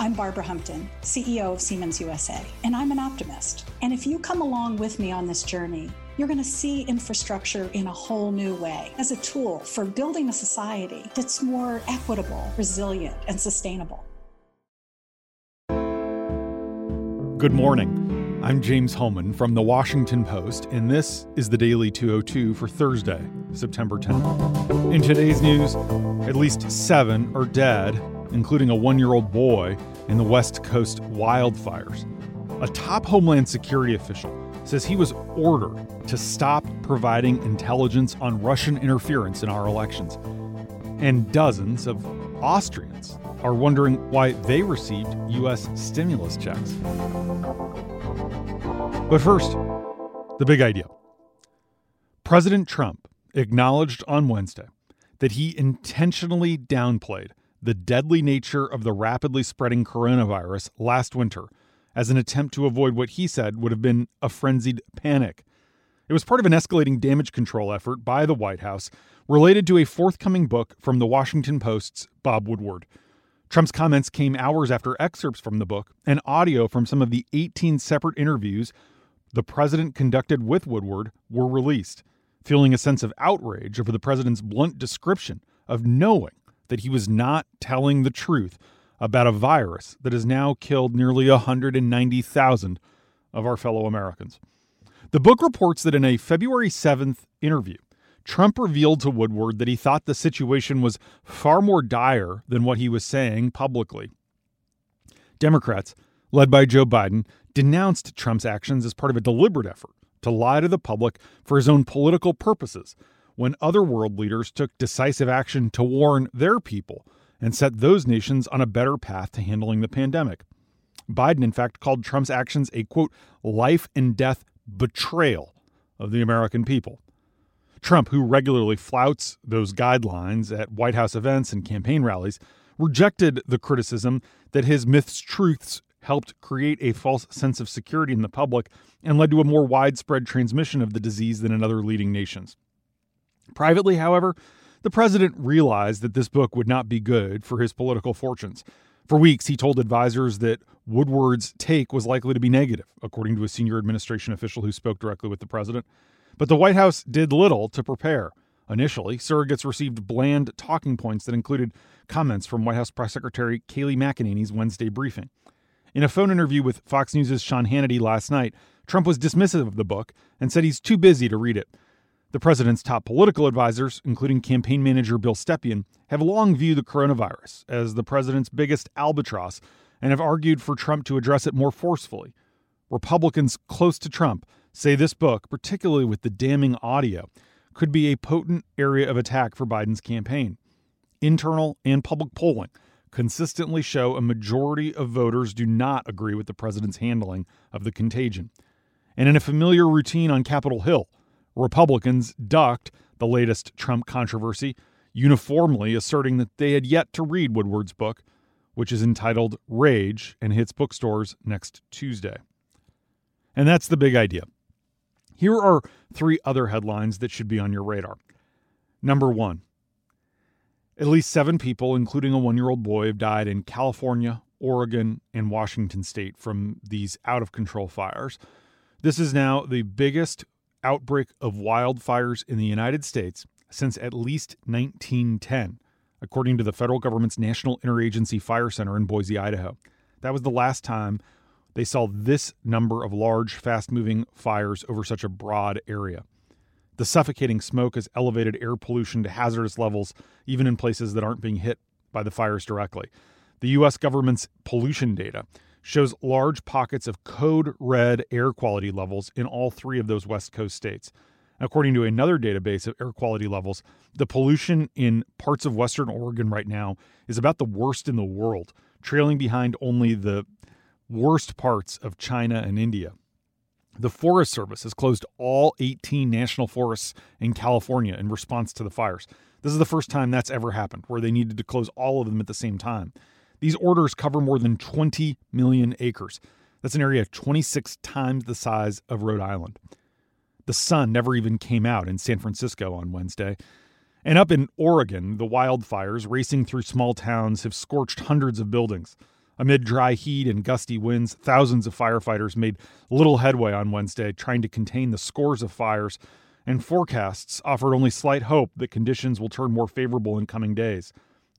I'm Barbara Humpton, CEO of Siemens USA, and I'm an optimist. And if you come along with me on this journey, you're going to see infrastructure in a whole new way as a tool for building a society that's more equitable, resilient, and sustainable. Good morning. I'm James Hohmann from The Washington Post, and this is the Daily 202 for Thursday, September 10th. In today's news, at least seven are dead, including a one year old boy in the West Coast wildfires. A top Homeland Security official says he was ordered to stop providing intelligence on Russian interference in our elections. And dozens of Austrians are wondering why they received U.S. stimulus checks. But first, the big idea. President Trump acknowledged on Wednesday that he intentionally downplayed the deadly nature of the rapidly spreading coronavirus last winter as an attempt to avoid what he said would have been a frenzied panic. It was part of an escalating damage control effort by the White House related to a forthcoming book from the Washington Post's Bob Woodward. Trump's comments came hours after excerpts from the book and audio from some of the 18 separate interviews the president conducted with Woodward were released, feeling a sense of outrage over the president's blunt description of knowing that he was not telling the truth about a virus that has now killed nearly 190,000 of our fellow Americans. The book reports that in a February 7th interview, Trump revealed to Woodward that he thought the situation was far more dire than what he was saying publicly. Democrats, led by Joe Biden, denounced Trump's actions as part of a deliberate effort to lie to the public for his own political purposes when other world leaders took decisive action to warn their people and set those nations on a better path to handling the pandemic. Biden, in fact, called Trump's actions a quote, life and death betrayal of the American people. Trump, who regularly flouts those guidelines at White House events and campaign rallies, rejected the criticism that his myths truths helped create a false sense of security in the public and led to a more widespread transmission of the disease than in other leading nations. Privately, however, the president realized that this book would not be good for his political fortunes. For weeks, he told advisors that Woodward's take was likely to be negative, according to a senior administration official who spoke directly with the president. But the White House did little to prepare. Initially, surrogates received bland talking points that included comments from White House Press Secretary Kayleigh McEnany's Wednesday briefing. In a phone interview with Fox News' Sean Hannity last night, Trump was dismissive of the book and said he's too busy to read it. The president's top political advisors, including campaign manager Bill Stepien, have long viewed the coronavirus as the president's biggest albatross and have argued for Trump to address it more forcefully. Republicans close to Trump say this book, particularly with the damning audio, could be a potent area of attack for Biden's campaign. Internal and public polling consistently show a majority of voters do not agree with the president's handling of the contagion. And in a familiar routine on Capitol Hill, Republicans ducked the latest Trump controversy, uniformly asserting that they had yet to read Woodward's book, which is entitled Rage and hits bookstores next Tuesday. And that's the big idea. Here are three other headlines that should be on your radar. Number one At least seven people, including a one year old boy, have died in California, Oregon, and Washington state from these out of control fires. This is now the biggest outbreak of wildfires in the United States since at least 1910, according to the federal government's National Interagency Fire Center in Boise, Idaho. That was the last time they saw this number of large, fast moving fires over such a broad area. The suffocating smoke has elevated air pollution to hazardous levels, even in places that aren't being hit by the fires directly. The U.S. government's pollution data shows large pockets of code red air quality levels in all three of those West Coast states. According to another database of air quality levels, the pollution in parts of Western Oregon right now is about the worst in the world, trailing behind only the worst parts of China and India. The Forest Service has closed all 18 national forests in California in response to the fires. This is the first time that's ever happened, where they needed to close all of them at the same time. These orders cover more than 20 million acres. That's an area 26 times the size of Rhode Island. The sun never even came out in San Francisco on Wednesday. And up in Oregon, the wildfires racing through small towns have scorched hundreds of buildings. Amid dry heat and gusty winds, thousands of firefighters made little headway on Wednesday trying to contain the scores of fires, and forecasts offered only slight hope that conditions will turn more favorable in coming days.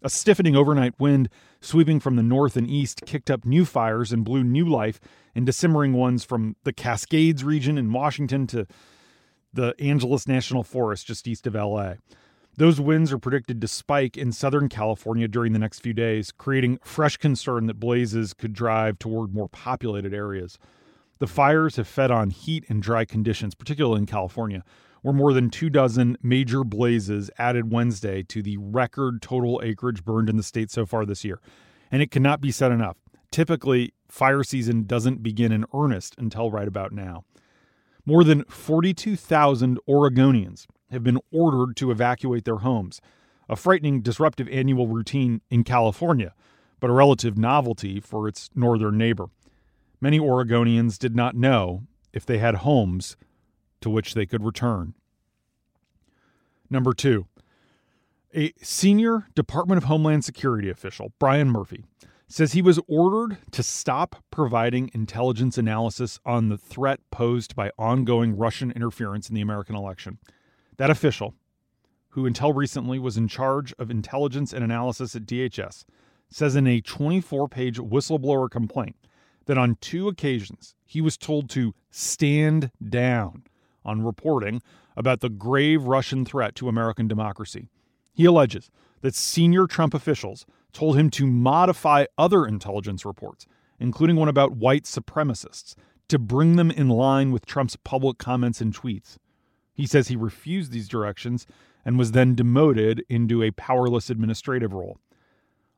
A stiffening overnight wind sweeping from the north and east kicked up new fires and blew new life into simmering ones from the Cascades region in Washington to the Angeles National Forest just east of LA. Those winds are predicted to spike in Southern California during the next few days, creating fresh concern that blazes could drive toward more populated areas. The fires have fed on heat and dry conditions, particularly in California, where more than two dozen major blazes added Wednesday to the record total acreage burned in the state so far this year. And it cannot be said enough. Typically, fire season doesn't begin in earnest until right about now. More than 42,000 Oregonians have been ordered to evacuate their homes, a frightening, disruptive annual routine in California, but a relative novelty for its northern neighbor. Many Oregonians did not know if they had homes to which they could return. Number two, a senior Department of Homeland Security official, Brian Murphy, says he was ordered to stop providing intelligence analysis on the threat posed by ongoing Russian interference in the American election. That official, who until recently was in charge of intelligence and analysis at DHS, says in a 24 page whistleblower complaint that on two occasions he was told to stand down on reporting about the grave Russian threat to American democracy. He alleges that senior Trump officials told him to modify other intelligence reports, including one about white supremacists, to bring them in line with Trump's public comments and tweets. He says he refused these directions and was then demoted into a powerless administrative role.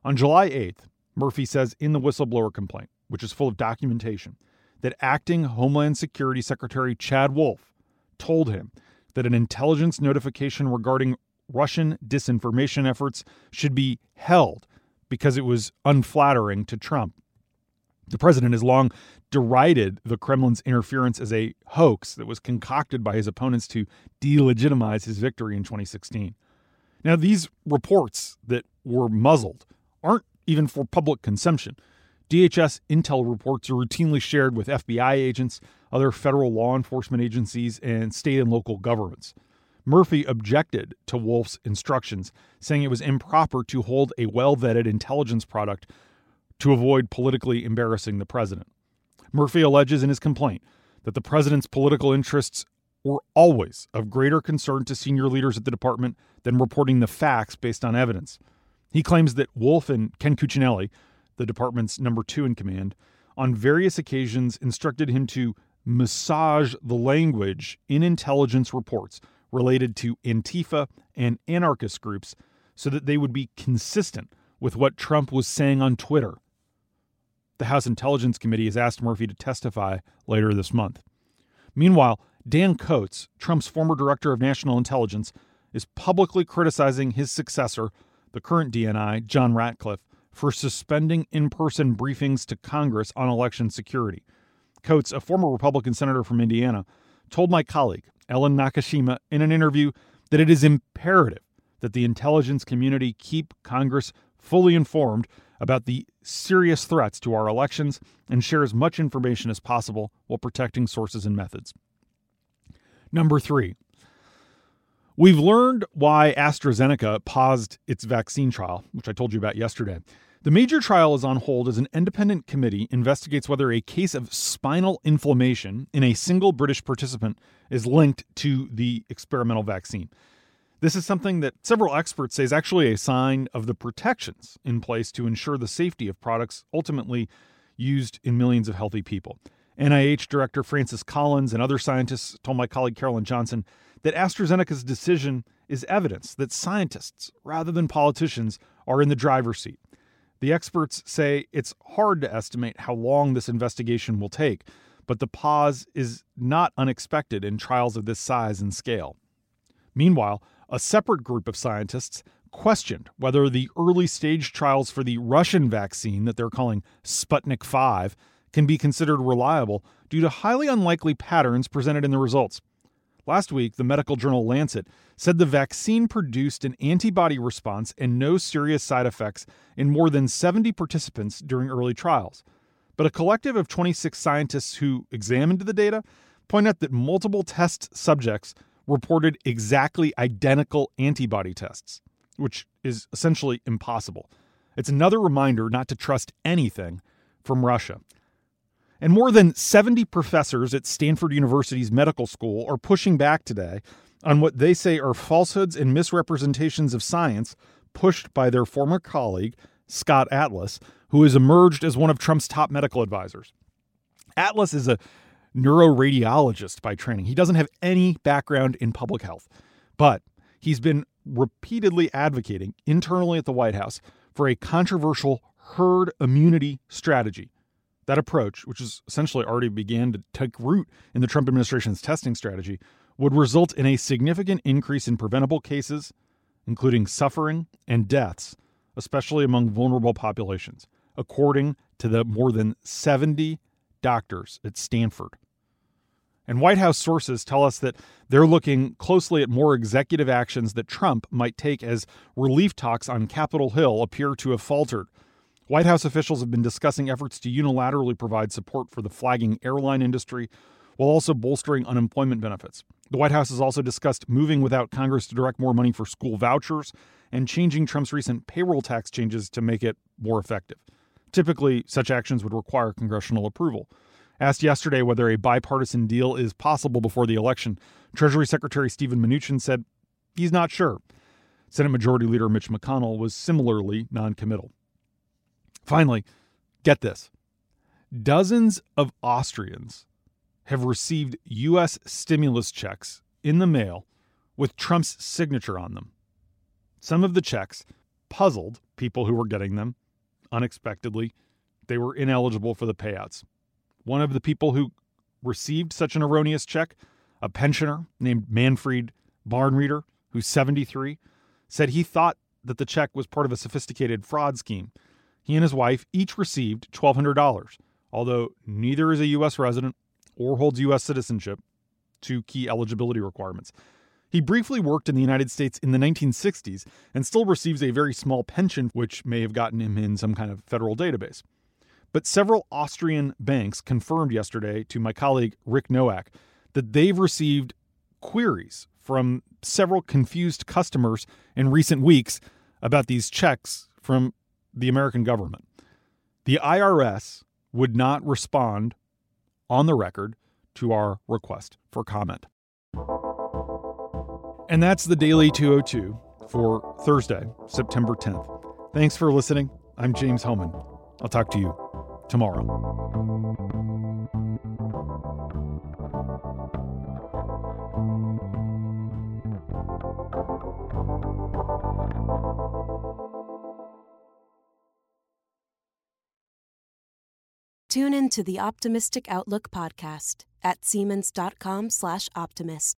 On July 8th, Murphy says in the whistleblower complaint, which is full of documentation, that acting Homeland Security Secretary Chad Wolf told him that an intelligence notification regarding Russian disinformation efforts should be held because it was unflattering to Trump. The president has long derided the Kremlin's interference as a hoax that was concocted by his opponents to delegitimize his victory in 2016. Now, these reports that were muzzled aren't even for public consumption. DHS intel reports are routinely shared with FBI agents, other federal law enforcement agencies, and state and local governments. Murphy objected to Wolf's instructions, saying it was improper to hold a well vetted intelligence product to avoid politically embarrassing the president. Murphy alleges in his complaint that the president's political interests were always of greater concern to senior leaders at the department than reporting the facts based on evidence. He claims that Wolf and Ken Cuccinelli, the department's number two in command, on various occasions instructed him to massage the language in intelligence reports related to Antifa and anarchist groups so that they would be consistent with what Trump was saying on Twitter the House Intelligence Committee has asked Murphy to testify later this month. Meanwhile, Dan Coats, Trump's former director of national intelligence, is publicly criticizing his successor, the current DNI, John Ratcliffe, for suspending in person briefings to Congress on election security. Coats, a former Republican senator from Indiana, told my colleague, Ellen Nakashima, in an interview that it is imperative that the intelligence community keep Congress fully informed about the serious threats to our elections and share as much information as possible while protecting sources and methods. Number three, we've learned why AstraZeneca paused its vaccine trial, which I told you about yesterday. The major trial is on hold as an independent committee investigates whether a case of spinal inflammation in a single British participant is linked to the experimental vaccine. This is something that several experts say is actually a sign of the protections in place to ensure the safety of products ultimately used in millions of healthy people. NIH Director Francis Collins and other scientists told my colleague Carolyn Johnson that AstraZeneca's decision is evidence that scientists, rather than politicians, are in the driver's seat. The experts say it's hard to estimate how long this investigation will take, but the pause is not unexpected in trials of this size and scale. Meanwhile, a separate group of scientists questioned whether the early stage trials for the Russian vaccine that they're calling Sputnik 5 can be considered reliable due to highly unlikely patterns presented in the results. Last week, the medical journal Lancet said the vaccine produced an antibody response and no serious side effects in more than 70 participants during early trials. But a collective of 26 scientists who examined the data point out that multiple test subjects reported exactly identical antibody tests, which is essentially impossible. It's another reminder not to trust anything from Russia. And more than 70 professors at Stanford University's medical school are pushing back today on what they say are falsehoods and misrepresentations of science pushed by their former colleague, Scott Atlas, who has emerged as one of Trump's top medical advisors. Atlas is a neuroradiologist by training. He doesn't have any background in public health, but he's been repeatedly advocating internally at the White House for a controversial herd immunity strategy that approach, which is essentially already began to take root in the Trump administration's testing strategy, would result in a significant increase in preventable cases, including suffering and deaths, especially among vulnerable populations, according to the more than 70 doctors at Stanford. And White House sources tell us that they're looking closely at more executive actions that Trump might take as relief talks on Capitol Hill appear to have faltered White House officials have been discussing efforts to unilaterally provide support for the flagging airline industry while also bolstering unemployment benefits. The White House has also discussed moving without Congress to direct more money for school vouchers and changing Trump's recent payroll tax changes to make it more effective. Typically, such actions would require congressional approval. Asked yesterday whether a bipartisan deal is possible before the election, Treasury Secretary Steven Mnuchin said he's not sure. Senate Majority Leader Mitch McConnell was similarly noncommittal. Finally, get this dozens of Austrians have received U.S. stimulus checks in the mail with Trump's signature on them. Some of the checks puzzled people who were getting them unexpectedly. They were ineligible for the payouts. One of the people who received such an erroneous check, a pensioner named Manfred Barnreeder, who's 73, said he thought that the check was part of a sophisticated fraud scheme he and his wife each received $1,200, although neither is a U.S. resident or holds U.S. citizenship, two key eligibility requirements. He briefly worked in the United States in the 1960s and still receives a very small pension, which may have gotten him in some kind of federal database. But several Austrian banks confirmed yesterday to my colleague Rick Noack that they've received queries from several confused customers in recent weeks about these checks from the American government. The IRS would not respond on the record to our request for comment. And that's the Daily 202 for Thursday, September 10th. Thanks for listening. I'm James Hohmann. I'll talk to you tomorrow. To the Optimistic Outlook podcast at siemens.com slash optimist.